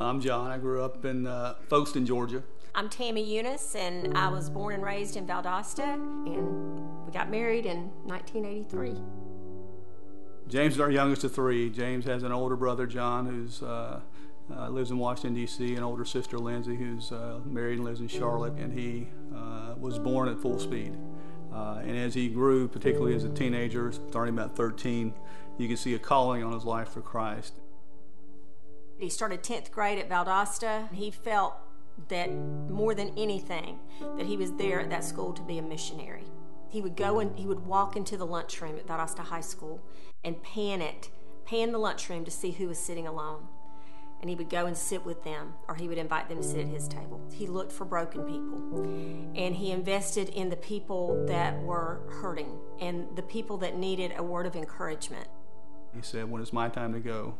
I'm John. I grew up in uh, Folkston, Georgia. I'm Tammy Eunice, and I was born and raised in Valdosta, and we got married in 1983. James is our youngest of three. James has an older brother, John, who's uh, uh, lives in Washington D.C. An older sister, Lindsay, who's uh, married and lives in Charlotte, and he uh, was born at full speed. Uh, and as he grew, particularly as a teenager, starting about 13, you can see a calling on his life for Christ. He started 10th grade at Valdosta. He felt that more than anything, that he was there at that school to be a missionary. He would go and he would walk into the lunchroom at Valdosta High School and pan it, pan the lunchroom to see who was sitting alone. And he would go and sit with them, or he would invite them to sit at his table. He looked for broken people. And he invested in the people that were hurting and the people that needed a word of encouragement. He said, When it's my time to go,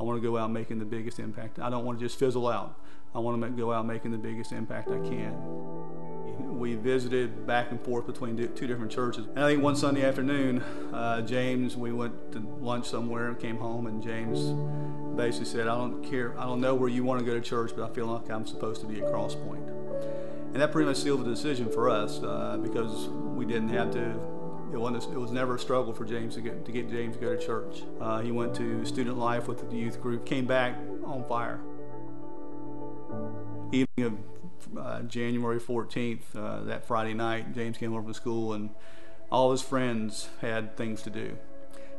I want to go out making the biggest impact. I don't want to just fizzle out. I want to make, go out making the biggest impact I can. We visited back and forth between two different churches. And I think one Sunday afternoon, uh, James, we went to lunch somewhere and came home, and James basically said, I don't care, I don't know where you want to go to church, but I feel like I'm supposed to be at Cross Point. And that pretty much sealed the decision for us uh, because we didn't have to it, wasn't, it was never a struggle for James to get, to get James to go to church. Uh, he went to student life with the youth group, came back on fire. Evening of uh, January 14th, uh, that Friday night, James came over from school and all his friends had things to do.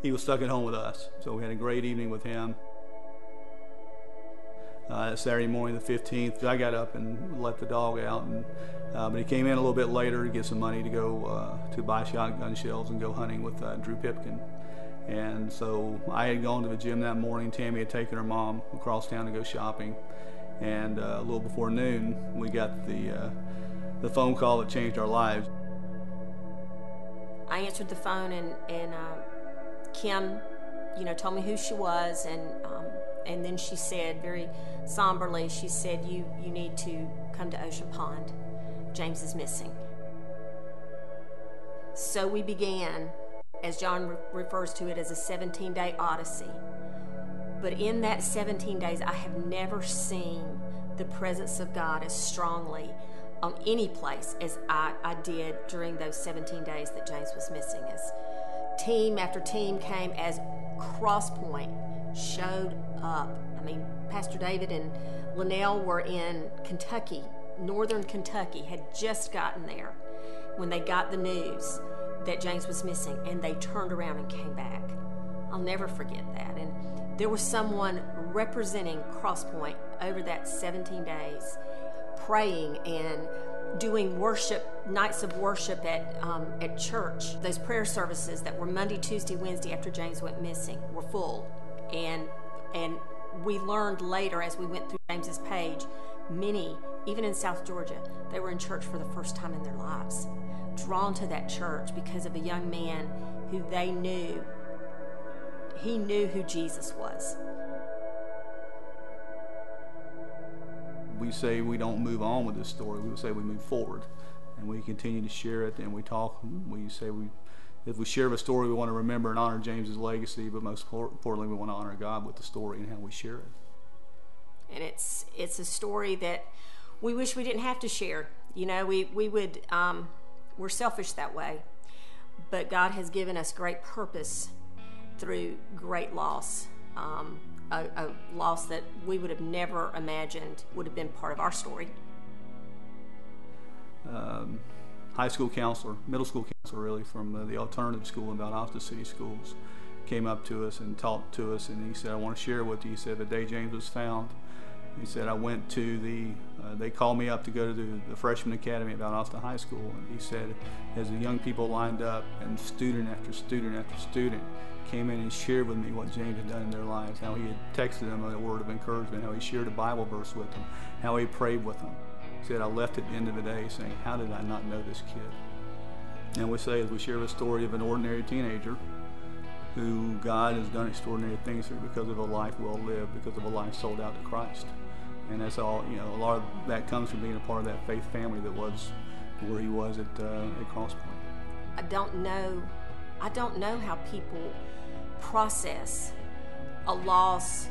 He was stuck at home with us, so we had a great evening with him. Uh, Saturday morning, the 15th, I got up and let the dog out, and uh, but he came in a little bit later to get some money to go uh, to buy shotgun shells and go hunting with uh, Drew Pipkin. And so I had gone to the gym that morning. Tammy had taken her mom across town to go shopping, and uh, a little before noon, we got the uh, the phone call that changed our lives. I answered the phone, and and Kim, you know, told me who she was, and and then she said very somberly, she said, "You you need to come to Ocean Pond." James is missing. So we began, as John re- refers to it, as a 17 day odyssey. But in that 17 days, I have never seen the presence of God as strongly on any place as I, I did during those 17 days that James was missing. As team after team came, as Crosspoint showed up. I mean, Pastor David and Linnell were in Kentucky northern Kentucky had just gotten there when they got the news that James was missing and they turned around and came back. I'll never forget that. And there was someone representing Crosspoint over that 17 days, praying and doing worship nights of worship at um, at church. Those prayer services that were Monday, Tuesday, Wednesday after James went missing were full, and and we learned later as we went through James's page, many even in South Georgia, they were in church for the first time in their lives, drawn to that church because of a young man who they knew, he knew who Jesus was. We say we don't move on with this story, we say we move forward. And we continue to share it and we talk, we say we if we share a story, we want to remember and honor James's legacy, but most importantly, we want to honor God with the story and how we share it. And it's it's a story that we wish we didn't have to share. You know, we, we would, um, we're selfish that way. But God has given us great purpose through great loss. Um, a, a loss that we would have never imagined would have been part of our story. Um, high school counselor, middle school counselor, really, from uh, the alternative school in Valdosta City Schools, came up to us and talked to us, and he said, I want to share with you. He said, the day James was found, he said, I went to the, uh, they called me up to go to the, the freshman academy at Valdosta High School. And he said, as the young people lined up and student after student after student came in and shared with me what James had done in their lives, how he had texted them a word of encouragement, how he shared a Bible verse with them, how he prayed with them. Said, I left at the end of the day saying, how did I not know this kid? And we say, as we share the story of an ordinary teenager who God has done extraordinary things through because of a life well lived, because of a life sold out to Christ. And that's all, you know, a lot of that comes from being a part of that faith family that was where he was at, uh, at Crosspoint. I don't know, I don't know how people process a loss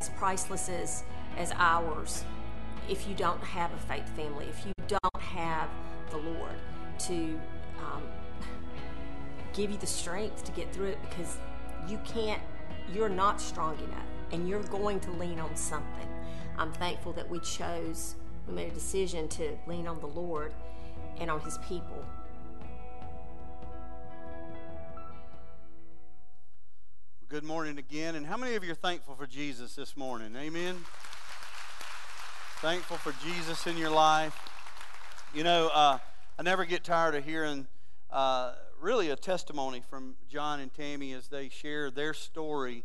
as priceless as, as ours if you don't have a faith family, if you don't have the Lord to um, give you the strength to get through it because you can't, you're not strong enough and you're going to lean on something. I'm thankful that we chose, we made a decision to lean on the Lord and on His people. Good morning again. And how many of you are thankful for Jesus this morning? Amen. Thankful for Jesus in your life. You know, uh, I never get tired of hearing uh, really a testimony from John and Tammy as they share their story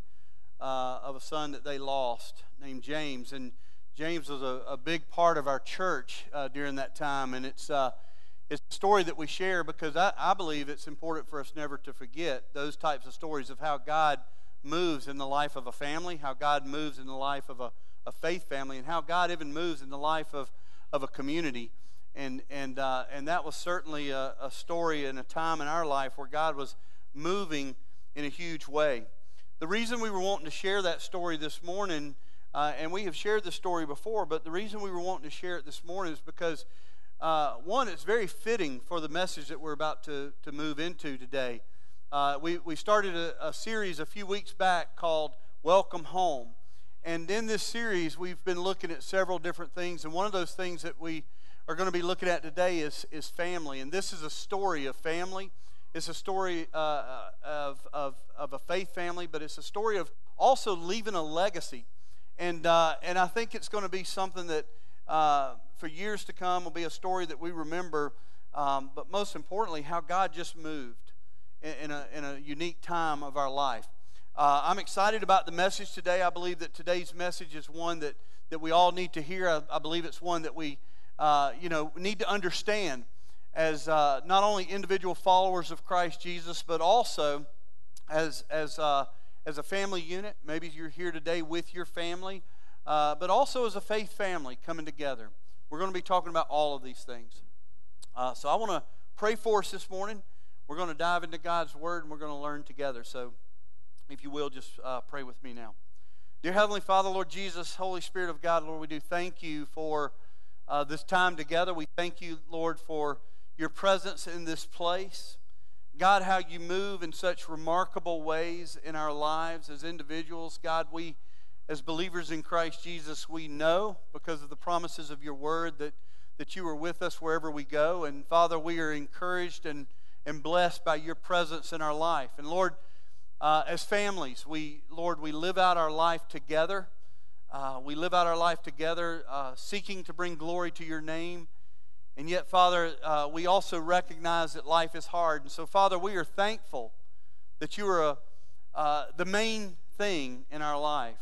uh, of a son that they lost named James. And James was a, a big part of our church uh, during that time. And it's, uh, it's a story that we share because I, I believe it's important for us never to forget those types of stories of how God moves in the life of a family, how God moves in the life of a a faith family and how God even moves in the life of, of a community. And, and, uh, and that was certainly a, a story and a time in our life where God was moving in a huge way. The reason we were wanting to share that story this morning, uh, and we have shared the story before, but the reason we were wanting to share it this morning is because, uh, one, it's very fitting for the message that we're about to, to move into today. Uh, we, we started a, a series a few weeks back called Welcome Home. And in this series, we've been looking at several different things. And one of those things that we are going to be looking at today is, is family. And this is a story of family. It's a story uh, uh, of, of, of a faith family, but it's a story of also leaving a legacy. And, uh, and I think it's going to be something that uh, for years to come will be a story that we remember, um, but most importantly, how God just moved in, in, a, in a unique time of our life. Uh, I'm excited about the message today. I believe that today's message is one that, that we all need to hear. I, I believe it's one that we, uh, you know, need to understand as uh, not only individual followers of Christ Jesus, but also as, as, uh, as a family unit. Maybe you're here today with your family, uh, but also as a faith family coming together. We're going to be talking about all of these things. Uh, so I want to pray for us this morning. We're going to dive into God's Word and we're going to learn together. So if you will, just uh, pray with me now. Dear Heavenly Father, Lord Jesus, Holy Spirit of God, Lord, we do thank you for uh, this time together. We thank you, Lord, for your presence in this place. God, how you move in such remarkable ways in our lives as individuals. God, we, as believers in Christ Jesus, we know because of the promises of your word that, that you are with us wherever we go. And Father, we are encouraged and, and blessed by your presence in our life. And Lord, uh, as families, we, Lord, we live out our life together. Uh, we live out our life together, uh, seeking to bring glory to your name. And yet, Father, uh, we also recognize that life is hard. And so, Father, we are thankful that you are a, uh, the main thing in our life.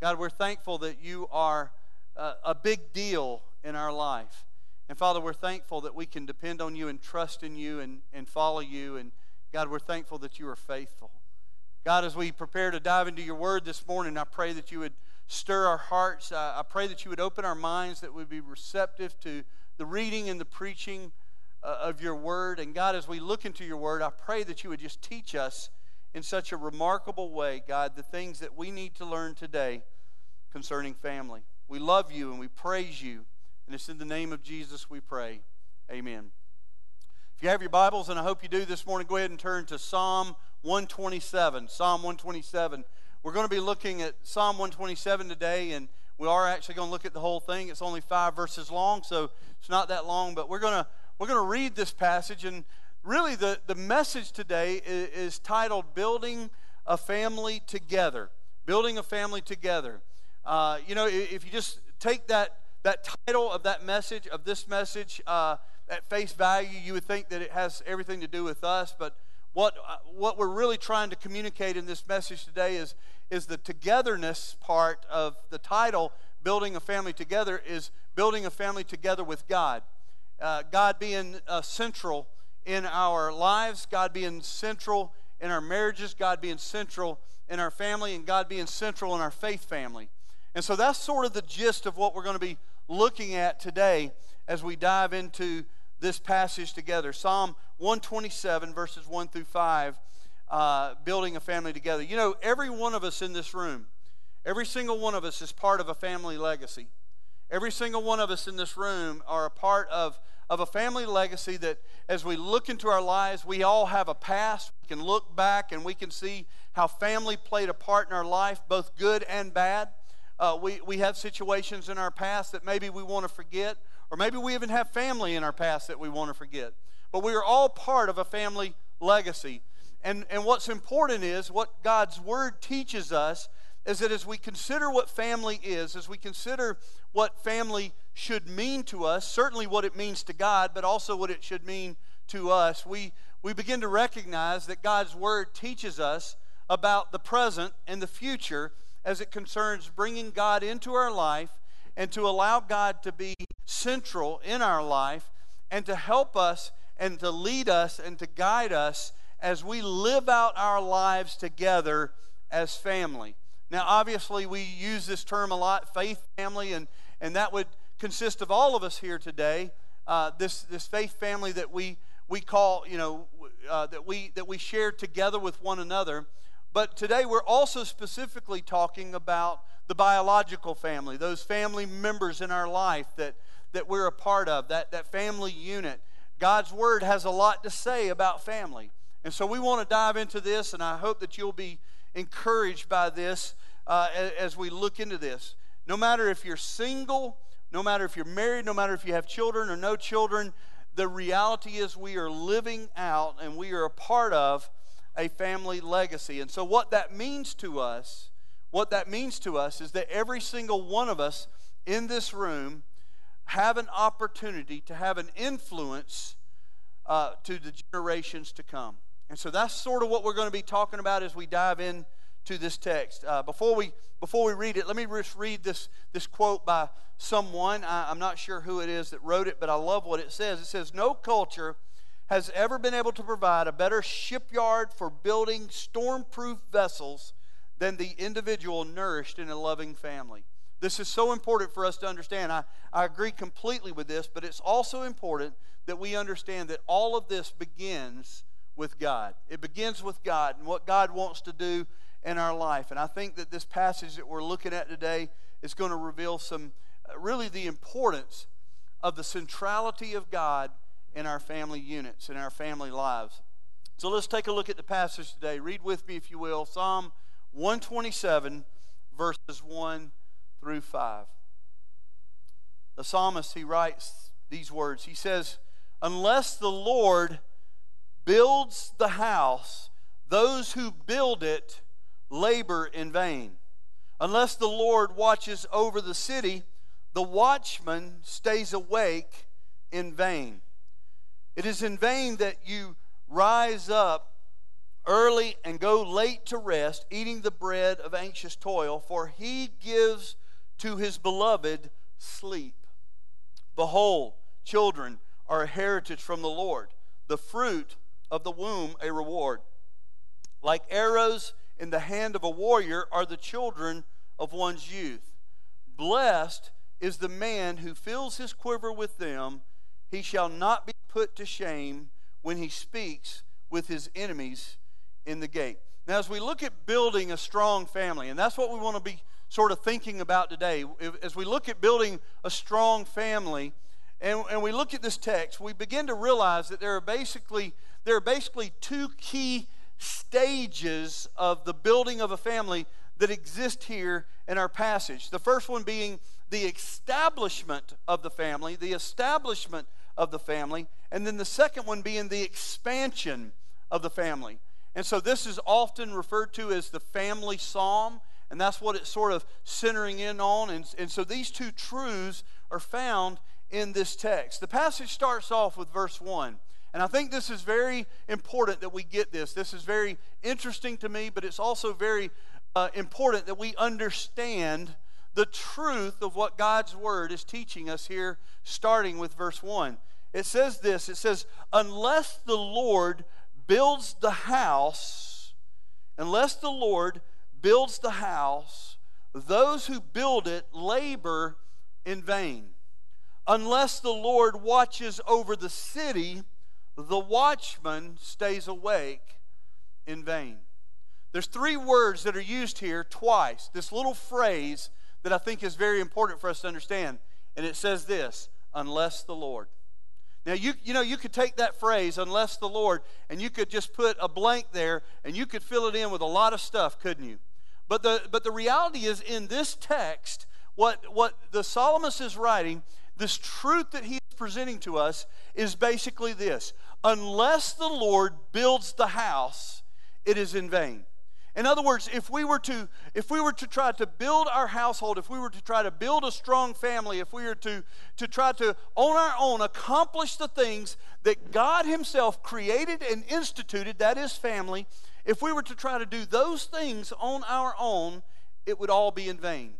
God, we're thankful that you are uh, a big deal in our life. And Father, we're thankful that we can depend on you and trust in you and, and follow you. And God, we're thankful that you are faithful. God, as we prepare to dive into your word this morning, I pray that you would stir our hearts. I pray that you would open our minds, that we'd be receptive to the reading and the preaching uh, of your word. And God, as we look into your word, I pray that you would just teach us in such a remarkable way, God, the things that we need to learn today concerning family. We love you and we praise you. And it's in the name of Jesus we pray. Amen. If you have your Bibles, and I hope you do this morning, go ahead and turn to Psalm 127. Psalm 127. We're going to be looking at Psalm 127 today, and we are actually going to look at the whole thing. It's only five verses long, so it's not that long, but we're going to we're going to read this passage, and really the, the message today is, is titled Building a Family Together. Building a Family Together. Uh, you know, if you just take that, that title of that message, of this message, uh, at face value, you would think that it has everything to do with us, but what, uh, what we're really trying to communicate in this message today is, is the togetherness part of the title, Building a Family Together, is building a family together with God. Uh, God being uh, central in our lives, God being central in our marriages, God being central in our family, and God being central in our faith family. And so that's sort of the gist of what we're going to be looking at today as we dive into this passage together. Psalm 127, verses 1 through 5, uh, building a family together. You know, every one of us in this room, Every single one of us is part of a family legacy. Every single one of us in this room are a part of, of a family legacy that as we look into our lives, we all have a past. We can look back and we can see how family played a part in our life, both good and bad. Uh, we, we have situations in our past that maybe we want to forget, or maybe we even have family in our past that we want to forget. But we are all part of a family legacy. And, and what's important is what God's Word teaches us is that as we consider what family is, as we consider what family should mean to us, certainly what it means to God, but also what it should mean to us, we, we begin to recognize that God's Word teaches us about the present and the future as it concerns bringing God into our life and to allow God to be central in our life and to help us and to lead us and to guide us as we live out our lives together as family. Now, obviously, we use this term a lot, faith family, and, and that would consist of all of us here today. Uh, this, this faith family that we, we call, you know, uh, that, we, that we share together with one another. But today we're also specifically talking about the biological family, those family members in our life that, that we're a part of, that, that family unit. God's Word has a lot to say about family. And so we want to dive into this, and I hope that you'll be encouraged by this uh, as, as we look into this. No matter if you're single, no matter if you're married, no matter if you have children or no children, the reality is we are living out and we are a part of a family legacy. And so, what that means to us, what that means to us is that every single one of us in this room have an opportunity to have an influence uh, to the generations to come. And so that's sort of what we're going to be talking about as we dive in to this text. Uh, before we before we read it, let me just read this this quote by someone. I, I'm not sure who it is that wrote it, but I love what it says. It says, "No culture has ever been able to provide a better shipyard for building storm-proof vessels than the individual nourished in a loving family." This is so important for us to understand. I, I agree completely with this, but it's also important that we understand that all of this begins with God. It begins with God and what God wants to do in our life. And I think that this passage that we're looking at today is going to reveal some uh, really the importance of the centrality of God in our family units, in our family lives. So let's take a look at the passage today. Read with me, if you will, Psalm 127, verses 1 through 5. The psalmist, he writes these words. He says, Unless the Lord builds the house, those who build it labor in vain. Unless the Lord watches over the city, the watchman stays awake in vain. It is in vain that you rise up early and go late to rest, eating the bread of anxious toil, for he gives to his beloved sleep. Behold, children are a heritage from the Lord, the fruit of the womb a reward. Like arrows in the hand of a warrior are the children of one's youth. Blessed is the man who fills his quiver with them. He shall not be put to shame when he speaks with his enemies in the gate. Now, as we look at building a strong family, and that's what we want to be sort of thinking about today, as we look at building a strong family, and, and we look at this text, we begin to realize that there are basically there are basically two key stages of the building of a family that exist here in our passage. The first one being the establishment of the family, the establishment of the family, and then the second one being the expansion of the family. And so this is often referred to as the family psalm, and that's what it's sort of centering in on. And, and so these two truths are found in this text. The passage starts off with verse 1. And I think this is very important that we get this. This is very interesting to me, but it's also very uh, important that we understand the truth of what God's Word is teaching us here, starting with verse 1. It says this it says, Unless the Lord builds the house, unless the Lord builds the house, those who build it labor in vain. Unless the Lord watches over the city, the watchman stays awake in vain. There's three words that are used here twice. This little phrase that I think is very important for us to understand. And it says this unless the Lord. Now, you, you know, you could take that phrase, unless the Lord, and you could just put a blank there and you could fill it in with a lot of stuff, couldn't you? But the, but the reality is, in this text, what, what the psalmist is writing, this truth that he is presenting to us is basically this unless the Lord builds the house, it is in vain. In other words, if we were to if we were to try to build our household, if we were to try to build a strong family, if we were to to try to on our own accomplish the things that God himself created and instituted, that is family, if we were to try to do those things on our own, it would all be in vain.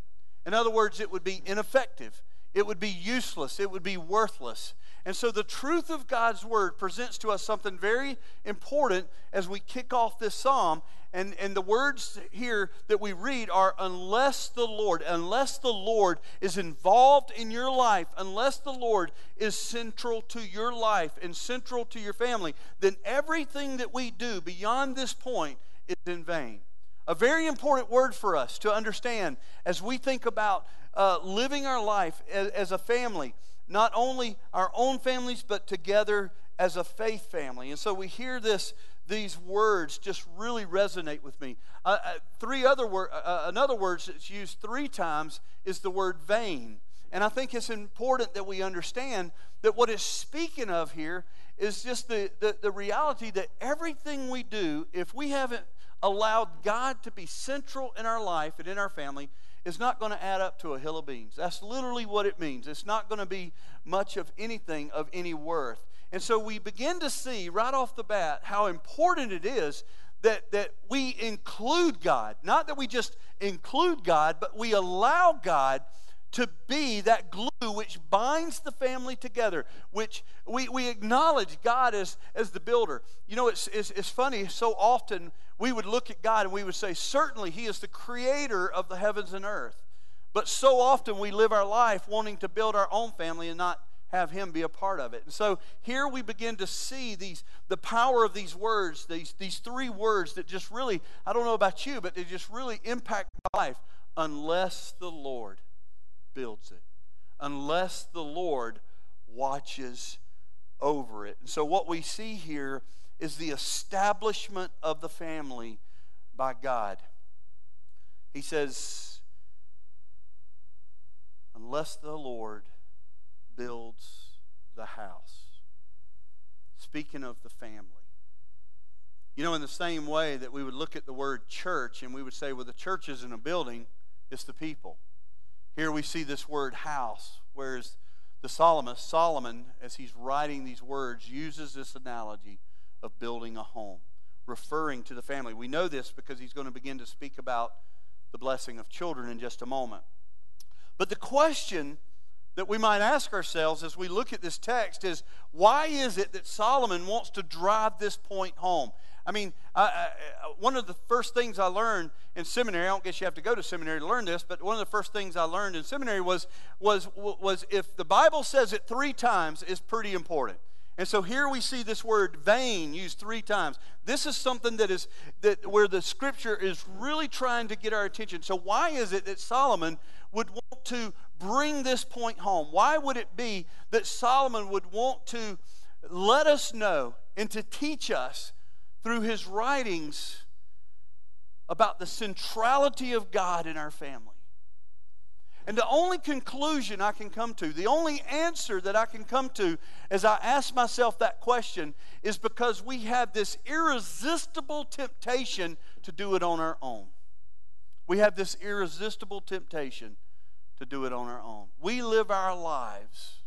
In other words, it would be ineffective. It would be useless. It would be worthless. And so the truth of God's word presents to us something very important as we kick off this psalm. And, and the words here that we read are unless the Lord, unless the Lord is involved in your life, unless the Lord is central to your life and central to your family, then everything that we do beyond this point is in vain. A very important word for us to understand as we think about uh, living our life as, as a family not only our own families, but together as a faith family. And so we hear this, these words just really resonate with me. Uh, uh, three other word, uh, uh, another word that's used three times is the word vain. And I think it's important that we understand that what it's speaking of here is just the, the, the reality that everything we do, if we haven't allowed God to be central in our life and in our family, is not going to add up to a hill of beans. That's literally what it means. It's not going to be much of anything of any worth. And so we begin to see right off the bat how important it is that, that we include God. Not that we just include God, but we allow God to be that glue which binds the family together, which we, we acknowledge God as, as the builder. You know, it's, it's, it's funny, so often we would look at God and we would say, certainly He is the creator of the heavens and earth. But so often we live our life wanting to build our own family and not have him be a part of it. And so here we begin to see these the power of these words, these these three words that just really, I don't know about you, but they just really impact my life unless the Lord builds it. Unless the Lord watches over it. And so what we see here is the establishment of the family by God. He says, unless the Lord builds the house. Speaking of the family. You know, in the same way that we would look at the word church and we would say, well, the church isn't a building, it's the people. Here we see this word house, whereas the psalmist, Solomon, as he's writing these words, uses this analogy of building a home, referring to the family. We know this because he's going to begin to speak about the blessing of children in just a moment. But the question that we might ask ourselves as we look at this text is why is it that Solomon wants to drive this point home? I mean, I, I, one of the first things I learned in seminary, I don't guess you have to go to seminary to learn this, but one of the first things I learned in seminary was, was, was if the Bible says it three times, it's pretty important. And so here we see this word vain used three times. This is something that is that where the scripture is really trying to get our attention. So why is it that Solomon would want to bring this point home? Why would it be that Solomon would want to let us know and to teach us through his writings about the centrality of God in our family? And the only conclusion I can come to, the only answer that I can come to as I ask myself that question is because we have this irresistible temptation to do it on our own. We have this irresistible temptation to do it on our own. We live our lives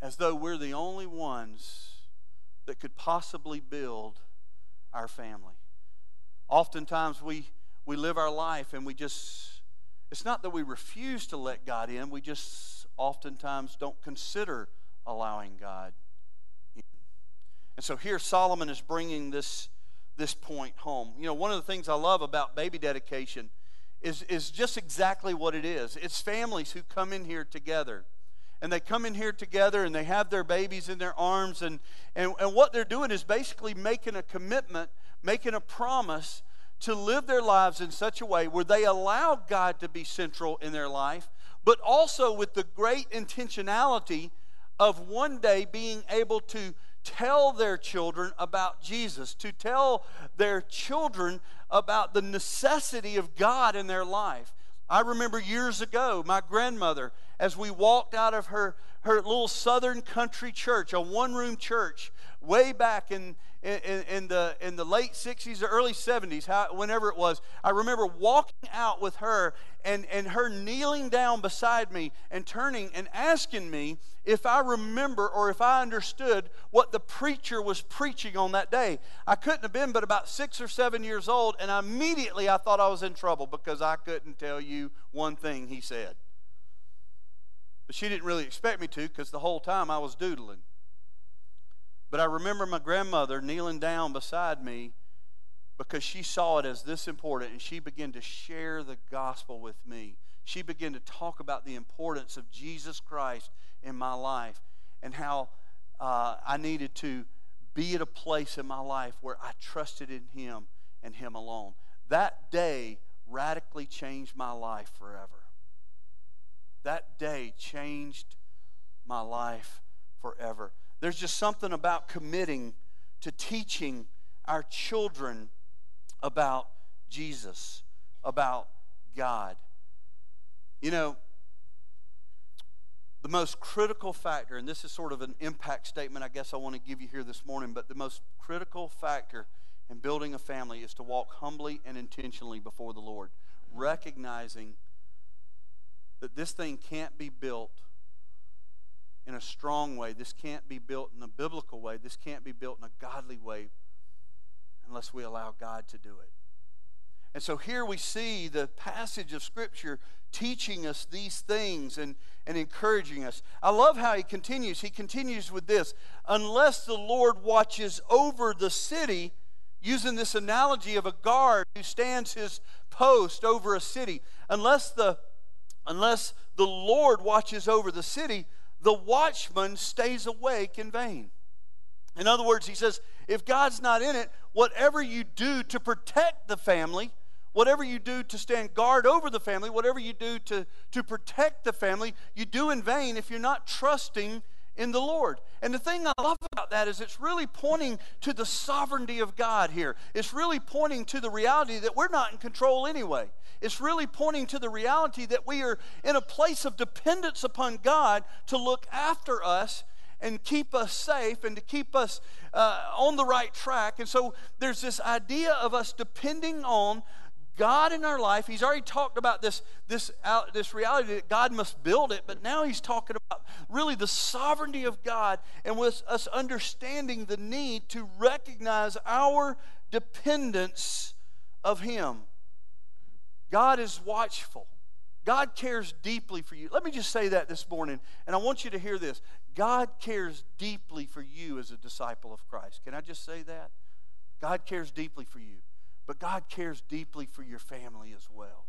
as though we're the only ones that could possibly build our family. Oftentimes we, we live our life and we just it's not that we refuse to let God in, we just oftentimes don't consider allowing God in. And so here Solomon is bringing this, this point home. You know, one of the things I love about baby dedication is, is just exactly what it is it's families who come in here together and they come in here together and they have their babies in their arms and, and, and what they're doing is basically making a commitment making a promise to live their lives in such a way where they allow God to be central in their life, but also with the great intentionality of one day being able to tell their children about Jesus, to tell their children about the necessity of God in their life. I remember years ago, my grandmother, as we walked out of her, her little southern country church, a one room church, way back in, in, in, the, in the late 60s or early 70s, how, whenever it was, I remember walking out with her and, and her kneeling down beside me and turning and asking me if I remember or if I understood what the preacher was preaching on that day. I couldn't have been but about six or seven years old, and immediately I thought I was in trouble because I couldn't tell you one thing he said. But she didn't really expect me to because the whole time I was doodling. But I remember my grandmother kneeling down beside me because she saw it as this important and she began to share the gospel with me. She began to talk about the importance of Jesus Christ in my life and how uh, I needed to be at a place in my life where I trusted in Him and Him alone. That day radically changed my life forever. That day changed my life forever. There's just something about committing to teaching our children about Jesus, about God. You know, the most critical factor, and this is sort of an impact statement I guess I want to give you here this morning, but the most critical factor in building a family is to walk humbly and intentionally before the Lord, recognizing that this thing can't be built in a strong way. This can't be built in a biblical way. This can't be built in a godly way unless we allow God to do it. And so here we see the passage of Scripture teaching us these things and, and encouraging us. I love how he continues. He continues with this Unless the Lord watches over the city, using this analogy of a guard who stands his post over a city, unless the, unless the Lord watches over the city, the watchman stays awake in vain. In other words, he says, if God's not in it, whatever you do to protect the family, whatever you do to stand guard over the family, whatever you do to, to protect the family, you do in vain if you're not trusting in the Lord. And the thing I love about that is it's really pointing to the sovereignty of God here. It's really pointing to the reality that we're not in control anyway. It's really pointing to the reality that we are in a place of dependence upon God to look after us and keep us safe and to keep us uh, on the right track. And so there's this idea of us depending on God in our life. He's already talked about this, this, uh, this reality that God must build it, but now he's talking about really the sovereignty of God and with us understanding the need to recognize our dependence of Him. God is watchful. God cares deeply for you. Let me just say that this morning, and I want you to hear this. God cares deeply for you as a disciple of Christ. Can I just say that? God cares deeply for you, but God cares deeply for your family as well.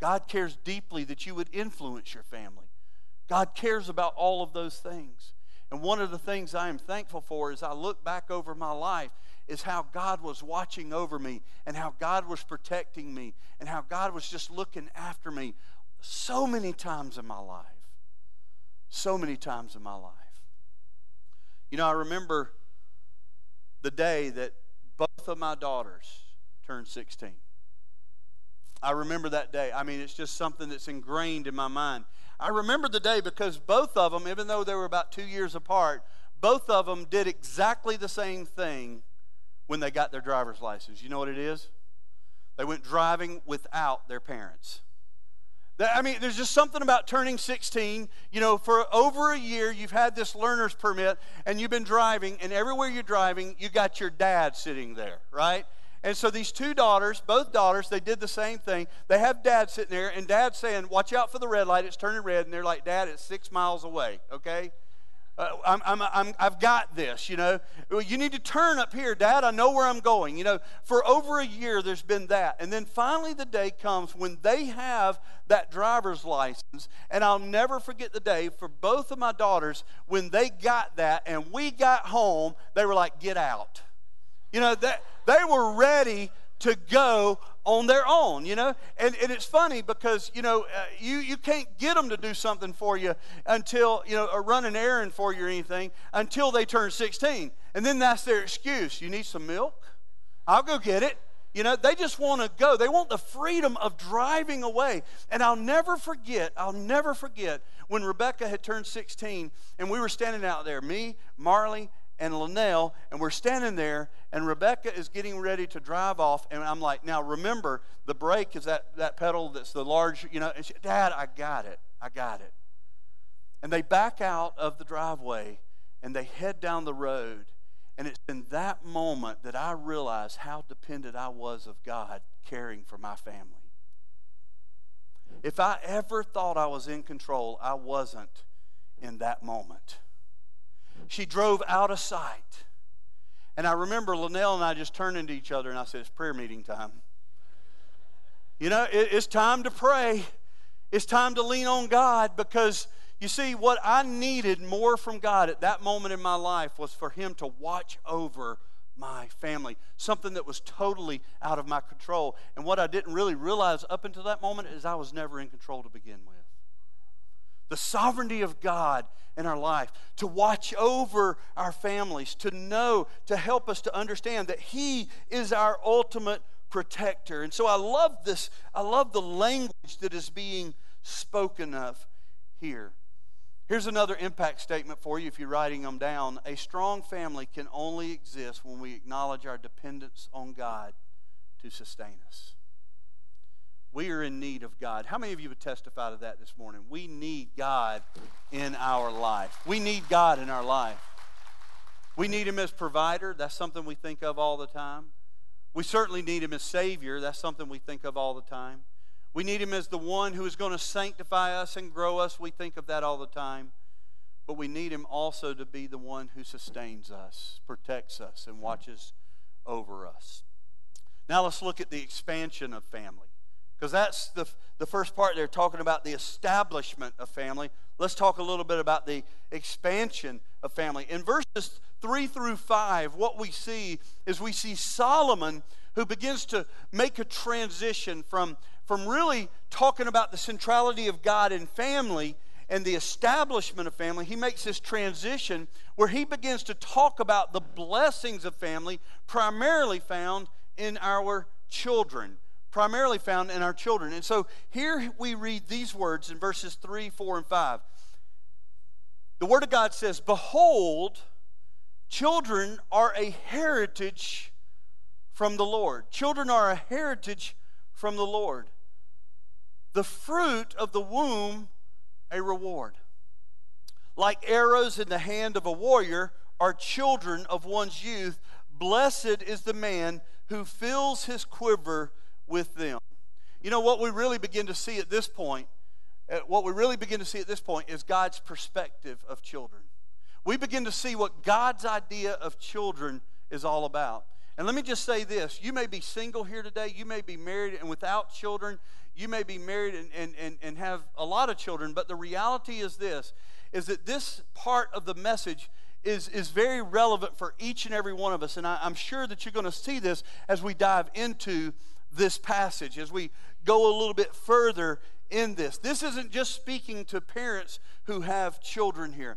God cares deeply that you would influence your family. God cares about all of those things. And one of the things I am thankful for as I look back over my life is how God was watching over me and how God was protecting me and how God was just looking after me so many times in my life. So many times in my life. You know, I remember the day that both of my daughters turned 16. I remember that day. I mean, it's just something that's ingrained in my mind. I remember the day because both of them, even though they were about two years apart, both of them did exactly the same thing when they got their driver's license. You know what it is? They went driving without their parents. I mean, there's just something about turning 16. You know, for over a year, you've had this learner's permit and you've been driving, and everywhere you're driving, you got your dad sitting there, right? And so these two daughters, both daughters, they did the same thing. They have dad sitting there, and dad saying, Watch out for the red light, it's turning red. And they're like, Dad, it's six miles away, okay? Uh, I'm, I've got this, you know. You need to turn up here, Dad. I know where I'm going. You know, for over a year, there's been that. And then finally, the day comes when they have that driver's license. And I'll never forget the day for both of my daughters when they got that and we got home, they were like, get out. You know, that they were ready to go on their own, you know? And, and it's funny because, you know, uh, you, you can't get them to do something for you until, you know, or run an errand for you or anything until they turn 16. And then that's their excuse. You need some milk? I'll go get it. You know, they just want to go. They want the freedom of driving away. And I'll never forget, I'll never forget when Rebecca had turned 16 and we were standing out there, me, Marley, and Linnell, and we're standing there, and Rebecca is getting ready to drive off, and I'm like, now remember, the brake is that, that pedal that's the large, you know, she, Dad, I got it. I got it. And they back out of the driveway and they head down the road. And it's in that moment that I realized how dependent I was of God caring for my family. If I ever thought I was in control, I wasn't in that moment. She drove out of sight. And I remember Linnell and I just turned into each other and I said, It's prayer meeting time. You know, it, it's time to pray. It's time to lean on God because you see, what I needed more from God at that moment in my life was for Him to watch over my family, something that was totally out of my control. And what I didn't really realize up until that moment is I was never in control to begin with. The sovereignty of God in our life, to watch over our families, to know, to help us to understand that He is our ultimate protector. And so I love this, I love the language that is being spoken of here. Here's another impact statement for you if you're writing them down. A strong family can only exist when we acknowledge our dependence on God to sustain us. We are in need of God. How many of you would testify to that this morning? We need God in our life. We need God in our life. We need Him as provider. That's something we think of all the time. We certainly need Him as Savior. That's something we think of all the time. We need Him as the one who is going to sanctify us and grow us. We think of that all the time. But we need Him also to be the one who sustains us, protects us, and watches over us. Now let's look at the expansion of family. Because that's the, the first part they're talking about the establishment of family. Let's talk a little bit about the expansion of family. In verses 3 through 5, what we see is we see Solomon who begins to make a transition from, from really talking about the centrality of God in family and the establishment of family. He makes this transition where he begins to talk about the blessings of family, primarily found in our children primarily found in our children. And so here we read these words in verses 3, 4, and 5. The Word of God says, Behold, children are a heritage from the Lord. Children are a heritage from the Lord. The fruit of the womb, a reward. Like arrows in the hand of a warrior are children of one's youth. Blessed is the man who fills his quiver with them. You know what we really begin to see at this point, uh, what we really begin to see at this point is God's perspective of children. We begin to see what God's idea of children is all about. And let me just say this you may be single here today, you may be married and without children, you may be married and, and, and, and have a lot of children, but the reality is this is that this part of the message is, is very relevant for each and every one of us. And I, I'm sure that you're going to see this as we dive into this passage, as we go a little bit further in this. This isn't just speaking to parents who have children here.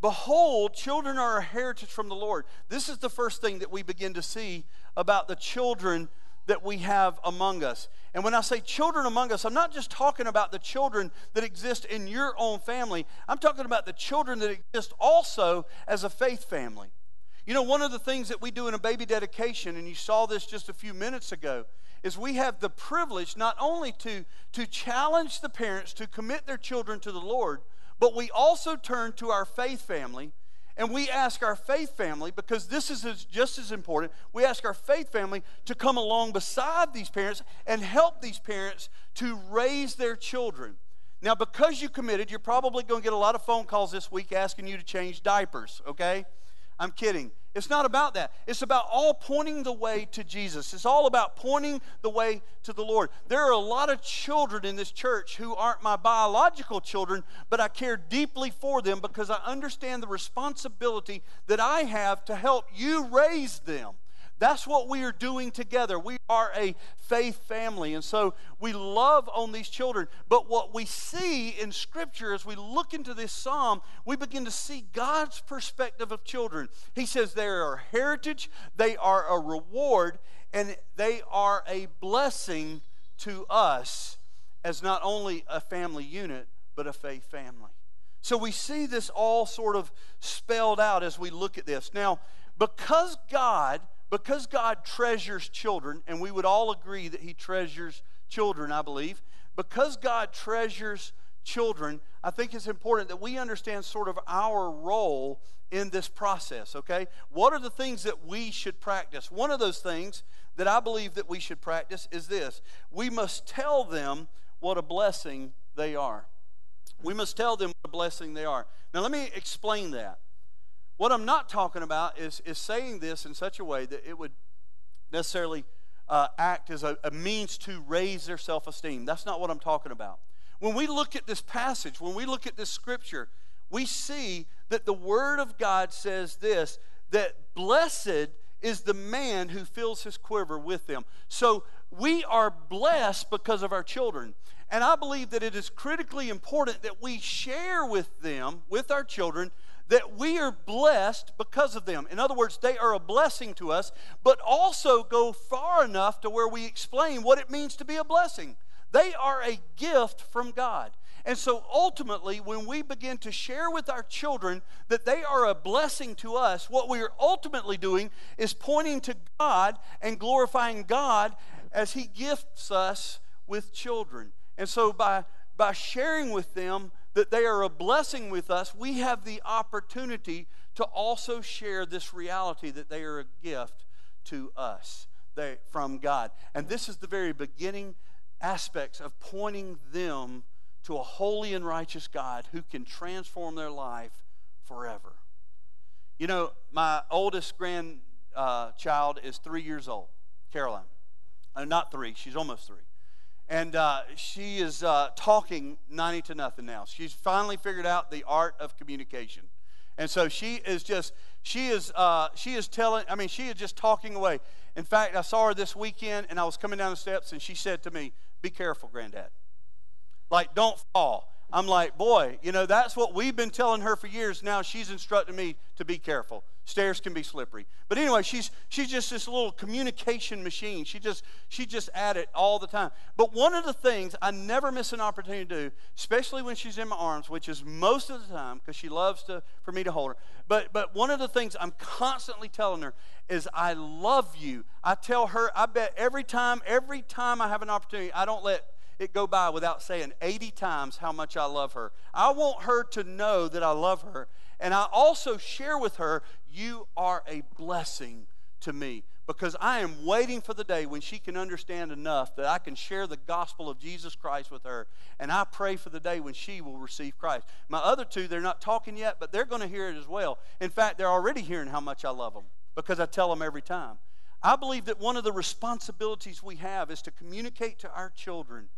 Behold, children are a heritage from the Lord. This is the first thing that we begin to see about the children that we have among us. And when I say children among us, I'm not just talking about the children that exist in your own family, I'm talking about the children that exist also as a faith family. You know, one of the things that we do in a baby dedication, and you saw this just a few minutes ago, is we have the privilege not only to, to challenge the parents to commit their children to the Lord, but we also turn to our faith family and we ask our faith family, because this is just as important, we ask our faith family to come along beside these parents and help these parents to raise their children. Now, because you committed, you're probably going to get a lot of phone calls this week asking you to change diapers, okay? I'm kidding. It's not about that. It's about all pointing the way to Jesus. It's all about pointing the way to the Lord. There are a lot of children in this church who aren't my biological children, but I care deeply for them because I understand the responsibility that I have to help you raise them. That's what we are doing together. We are a faith family. And so we love on these children. But what we see in Scripture as we look into this psalm, we begin to see God's perspective of children. He says they are a heritage, they are a reward, and they are a blessing to us as not only a family unit, but a faith family. So we see this all sort of spelled out as we look at this. Now, because God, because God treasures children, and we would all agree that He treasures children, I believe, because God treasures children, I think it's important that we understand sort of our role in this process, okay? What are the things that we should practice? One of those things that I believe that we should practice is this we must tell them what a blessing they are. We must tell them what a blessing they are. Now, let me explain that. What I'm not talking about is, is saying this in such a way that it would necessarily uh, act as a, a means to raise their self esteem. That's not what I'm talking about. When we look at this passage, when we look at this scripture, we see that the Word of God says this that blessed is the man who fills his quiver with them. So we are blessed because of our children. And I believe that it is critically important that we share with them, with our children, that we are blessed because of them. In other words, they are a blessing to us, but also go far enough to where we explain what it means to be a blessing. They are a gift from God. And so ultimately, when we begin to share with our children that they are a blessing to us, what we are ultimately doing is pointing to God and glorifying God as He gifts us with children. And so by, by sharing with them that they are a blessing with us, we have the opportunity to also share this reality that they are a gift to us they, from God. And this is the very beginning aspects of pointing them to a holy and righteous God who can transform their life forever. You know, my oldest grandchild uh, is three years old, Caroline. Uh, not three, she's almost three. And uh, she is uh, talking 90 to nothing now. She's finally figured out the art of communication. And so she is just, she is, uh, she is telling, I mean, she is just talking away. In fact, I saw her this weekend and I was coming down the steps and she said to me, Be careful, Granddad. Like, don't fall. I'm like, boy, you know, that's what we've been telling her for years. Now she's instructing me to be careful. Stairs can be slippery. But anyway, she's she's just this little communication machine. She just she just at it all the time. But one of the things I never miss an opportunity to do, especially when she's in my arms, which is most of the time because she loves to for me to hold her. But but one of the things I'm constantly telling her is I love you. I tell her, I bet every time, every time I have an opportunity, I don't let it go by without saying 80 times how much I love her. I want her to know that I love her. And I also share with her, you are a blessing to me because I am waiting for the day when she can understand enough that I can share the gospel of Jesus Christ with her. And I pray for the day when she will receive Christ. My other two, they're not talking yet, but they're going to hear it as well. In fact, they're already hearing how much I love them because I tell them every time. I believe that one of the responsibilities we have is to communicate to our children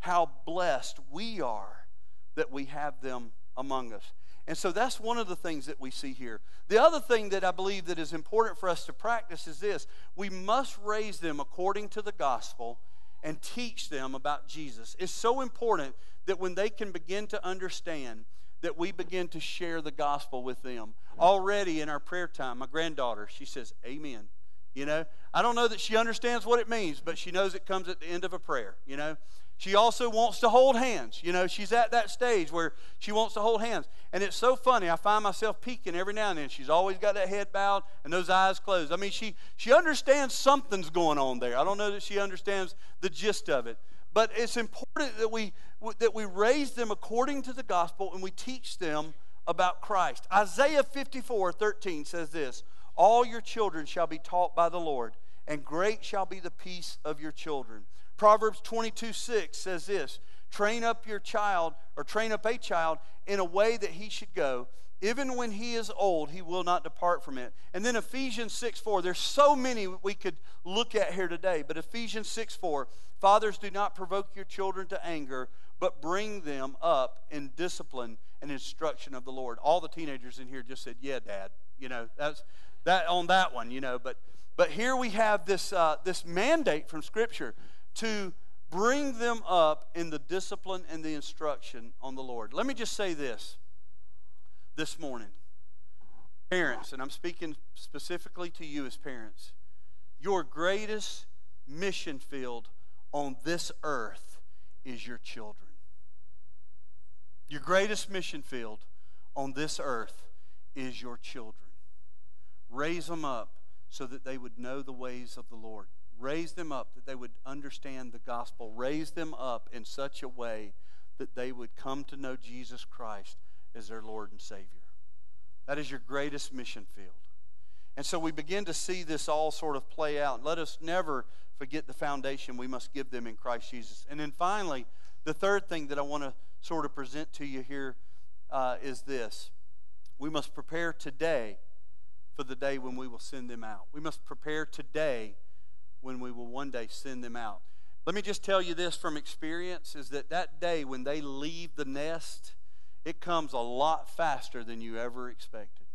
how blessed we are that we have them among us. And so that's one of the things that we see here. The other thing that I believe that is important for us to practice is this. We must raise them according to the gospel and teach them about Jesus. It's so important that when they can begin to understand that we begin to share the gospel with them. Already in our prayer time, my granddaughter, she says, Amen. You know, I don't know that she understands what it means, but she knows it comes at the end of a prayer, you know. She also wants to hold hands. You know, she's at that stage where she wants to hold hands. And it's so funny. I find myself peeking every now and then. She's always got that head bowed and those eyes closed. I mean, she, she understands something's going on there. I don't know that she understands the gist of it. But it's important that we, that we raise them according to the gospel and we teach them about Christ. Isaiah 54 13 says this All your children shall be taught by the Lord, and great shall be the peace of your children. Proverbs 22 6 says this train up your child or train up a child in a way that he should go. Even when he is old, he will not depart from it. And then Ephesians 6 4. There's so many we could look at here today, but Ephesians 6 4. Fathers, do not provoke your children to anger, but bring them up in discipline and instruction of the Lord. All the teenagers in here just said, Yeah, Dad. You know, that's that on that one, you know, but But here we have this, uh, this mandate from Scripture to bring them up in the discipline and the instruction on the Lord. Let me just say this this morning. Parents, and I'm speaking specifically to you as parents, your greatest mission field on this earth is your children. Your greatest mission field on this earth is your children. Raise them up so that they would know the ways of the Lord. Raise them up that they would understand the gospel. Raise them up in such a way that they would come to know Jesus Christ as their Lord and Savior. That is your greatest mission field. And so we begin to see this all sort of play out. Let us never forget the foundation we must give them in Christ Jesus. And then finally, the third thing that I want to sort of present to you here uh, is this we must prepare today for the day when we will send them out. We must prepare today when we will one day send them out. Let me just tell you this from experience is that that day when they leave the nest, it comes a lot faster than you ever expected.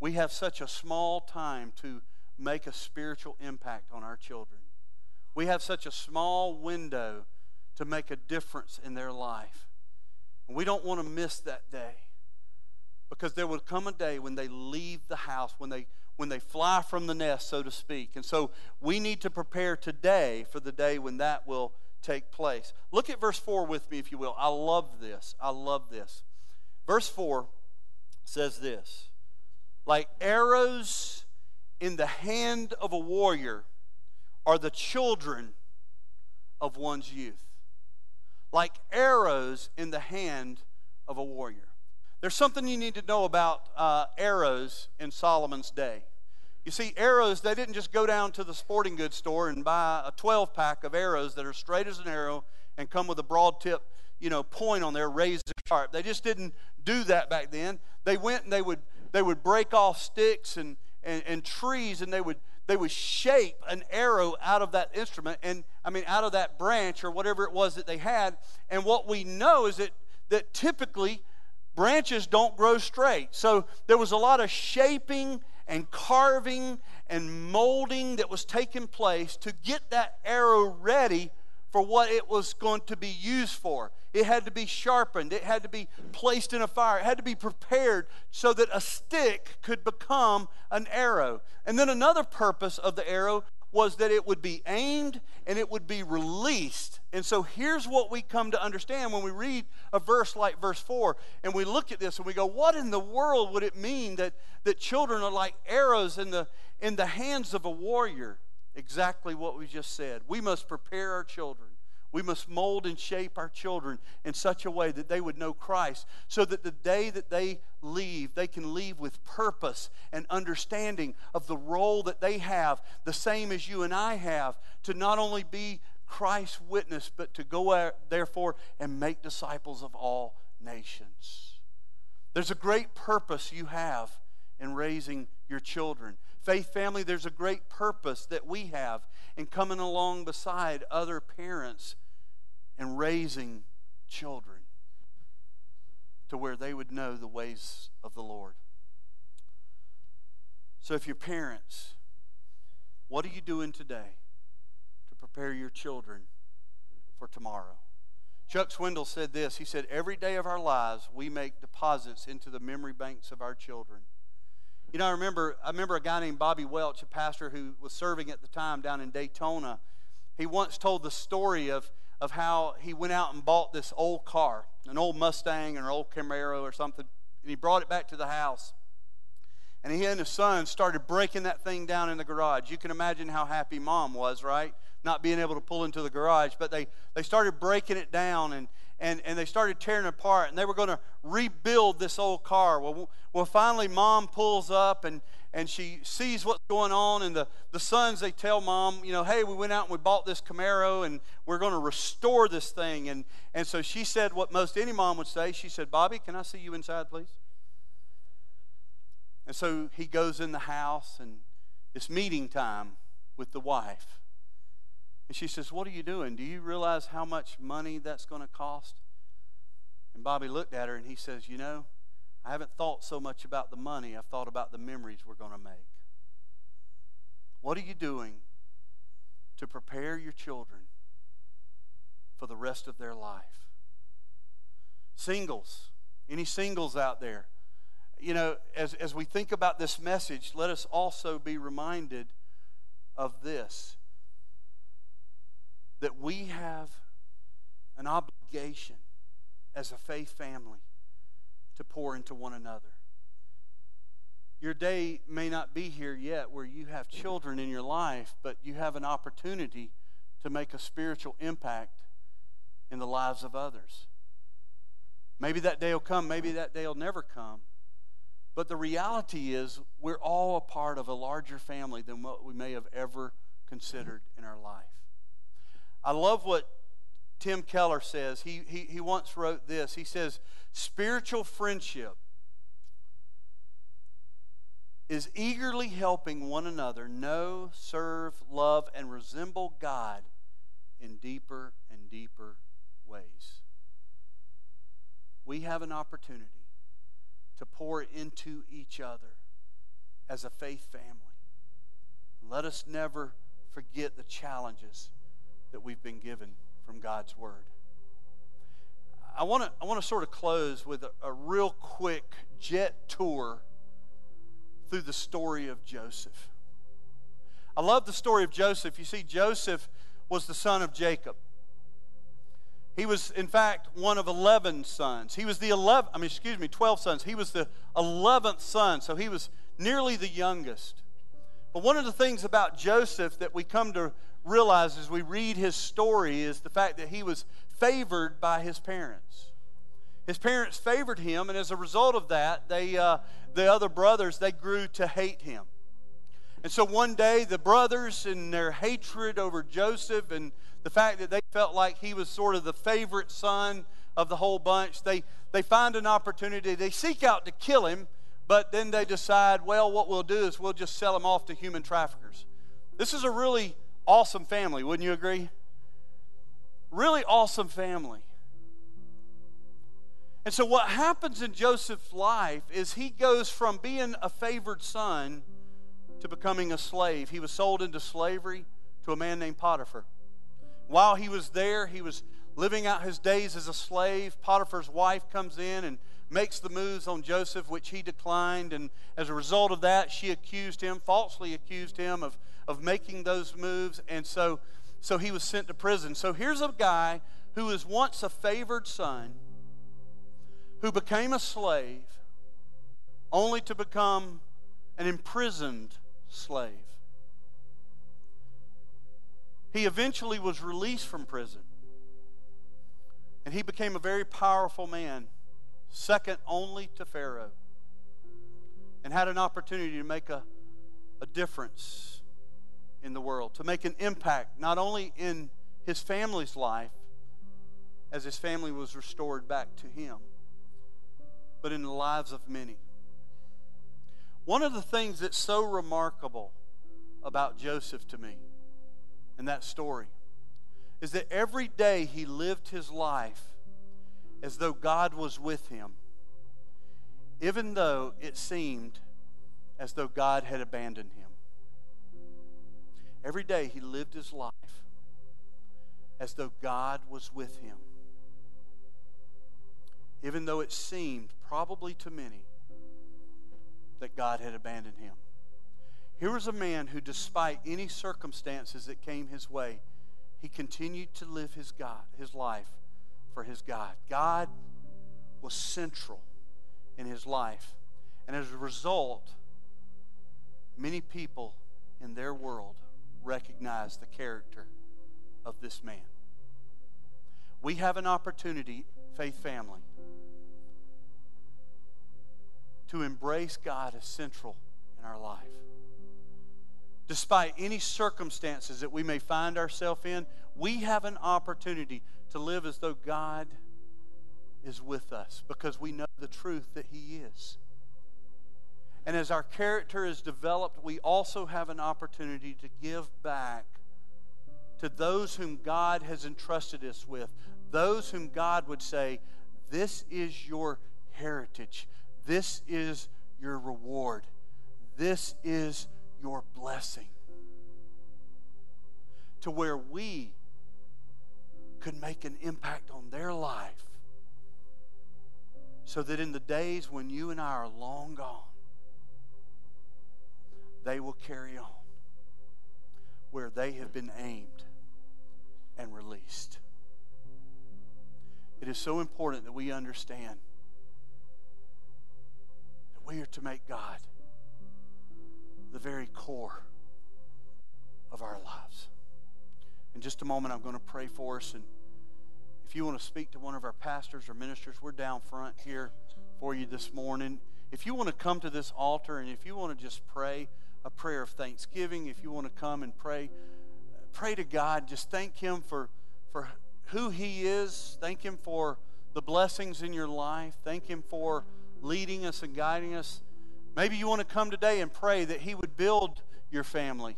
We have such a small time to make a spiritual impact on our children. We have such a small window to make a difference in their life. And we don't want to miss that day because there will come a day when they leave the house, when they when they fly from the nest, so to speak. And so we need to prepare today for the day when that will take place. Look at verse 4 with me, if you will. I love this. I love this. Verse 4 says this Like arrows in the hand of a warrior are the children of one's youth. Like arrows in the hand of a warrior. There's something you need to know about uh, arrows in Solomon's day. You see, arrows, they didn't just go down to the sporting goods store and buy a 12 pack of arrows that are straight as an arrow and come with a broad tip, you know, point on there, razor sharp. They just didn't do that back then. They went and they would, they would break off sticks and, and, and trees and they would, they would shape an arrow out of that instrument and, I mean, out of that branch or whatever it was that they had. And what we know is that, that typically branches don't grow straight. So there was a lot of shaping and carving and molding that was taking place to get that arrow ready for what it was going to be used for. It had to be sharpened, it had to be placed in a fire, it had to be prepared so that a stick could become an arrow. And then another purpose of the arrow was that it would be aimed and it would be released. And so here's what we come to understand when we read a verse like verse 4 and we look at this and we go, what in the world would it mean that, that children are like arrows in the, in the hands of a warrior? Exactly what we just said. We must prepare our children we must mold and shape our children in such a way that they would know Christ so that the day that they leave, they can leave with purpose and understanding of the role that they have, the same as you and I have, to not only be Christ's witness, but to go out, therefore and make disciples of all nations. There's a great purpose you have in raising your children. Faith family, there's a great purpose that we have in coming along beside other parents and raising children to where they would know the ways of the Lord. So, if you're parents, what are you doing today to prepare your children for tomorrow? Chuck Swindoll said this. He said, Every day of our lives, we make deposits into the memory banks of our children. You know, I remember, I remember a guy named Bobby Welch, a pastor who was serving at the time down in Daytona. He once told the story of, of how he went out and bought this old car, an old Mustang or an old Camaro or something, and he brought it back to the house. And he and his son started breaking that thing down in the garage. You can imagine how happy mom was, right? Not being able to pull into the garage. But they, they started breaking it down, and, and, and they started tearing it apart and they were going to rebuild this old car. Well, well, finally, mom pulls up and, and she sees what's going on. And the, the sons, they tell mom, you know, hey, we went out and we bought this Camaro and we're going to restore this thing. And, and so she said what most any mom would say. She said, Bobby, can I see you inside, please? And so he goes in the house and it's meeting time with the wife. And she says, What are you doing? Do you realize how much money that's going to cost? And Bobby looked at her and he says, You know, I haven't thought so much about the money, I've thought about the memories we're going to make. What are you doing to prepare your children for the rest of their life? Singles, any singles out there? You know, as, as we think about this message, let us also be reminded of this that we have an obligation as a faith family to pour into one another. Your day may not be here yet where you have children in your life, but you have an opportunity to make a spiritual impact in the lives of others. Maybe that day will come, maybe that day will never come. But the reality is, we're all a part of a larger family than what we may have ever considered in our life. I love what Tim Keller says. He, he, he once wrote this. He says, Spiritual friendship is eagerly helping one another know, serve, love, and resemble God in deeper and deeper ways. We have an opportunity to pour into each other as a faith family. Let us never forget the challenges that we've been given from God's Word. I want to I want to sort of close with a, a real quick jet tour through the story of Joseph. I love the story of Joseph. You see, Joseph was the son of Jacob. He was, in fact, one of 11 sons. He was the 11, I mean, excuse me, 12 sons. He was the 11th son, so he was nearly the youngest. But one of the things about Joseph that we come to realize as we read his story is the fact that he was favored by his parents. His parents favored him, and as a result of that, they, uh, the other brothers, they grew to hate him. And so one day, the brothers, in their hatred over Joseph and the fact that they felt like he was sort of the favorite son of the whole bunch, they, they find an opportunity. They seek out to kill him, but then they decide, well, what we'll do is we'll just sell him off to human traffickers. This is a really awesome family, wouldn't you agree? Really awesome family. And so, what happens in Joseph's life is he goes from being a favored son to becoming a slave. He was sold into slavery to a man named Potiphar. While he was there, he was living out his days as a slave. Potiphar's wife comes in and makes the moves on Joseph, which he declined. And as a result of that, she accused him, falsely accused him of, of making those moves. And so, so he was sent to prison. So here's a guy who was once a favored son who became a slave only to become an imprisoned slave. He eventually was released from prison. And he became a very powerful man, second only to Pharaoh, and had an opportunity to make a, a difference in the world, to make an impact not only in his family's life, as his family was restored back to him, but in the lives of many. One of the things that's so remarkable about Joseph to me in that story is that every day he lived his life as though God was with him, even though it seemed as though God had abandoned him. Every day he lived his life as though God was with him even though it seemed, probably to many, that God had abandoned him. Here was a man who, despite any circumstances that came his way, he continued to live his God, his life for his God. God was central in his life. And as a result, many people in their world recognized the character of this man. We have an opportunity, faith family, to embrace God as central in our life. Despite any circumstances that we may find ourselves in, we have an opportunity to live as though God is with us because we know the truth that He is. And as our character is developed, we also have an opportunity to give back to those whom God has entrusted us with, those whom God would say, This is your heritage. This is your reward. This is your blessing. to where we could make an impact on their life so that in the days when you and I are long gone, they will carry on where they have been aimed and released. It is so important that we understand that we are to make God the very core of our lives. In just a moment, I'm going to pray for us. And if you want to speak to one of our pastors or ministers, we're down front here for you this morning. If you want to come to this altar and if you want to just pray a prayer of thanksgiving, if you want to come and pray, pray to God. Just thank Him for, for who He is. Thank Him for the blessings in your life. Thank Him for leading us and guiding us. Maybe you want to come today and pray that He would build your family,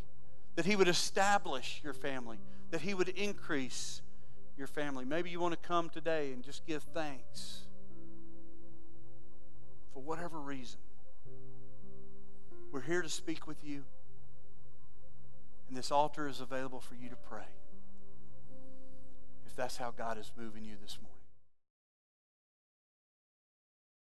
that He would establish your family, that He would increase your family. Maybe you want to come today and just give thanks for whatever reason. We're here to speak with you, and this altar is available for you to pray if that's how God is moving you this morning.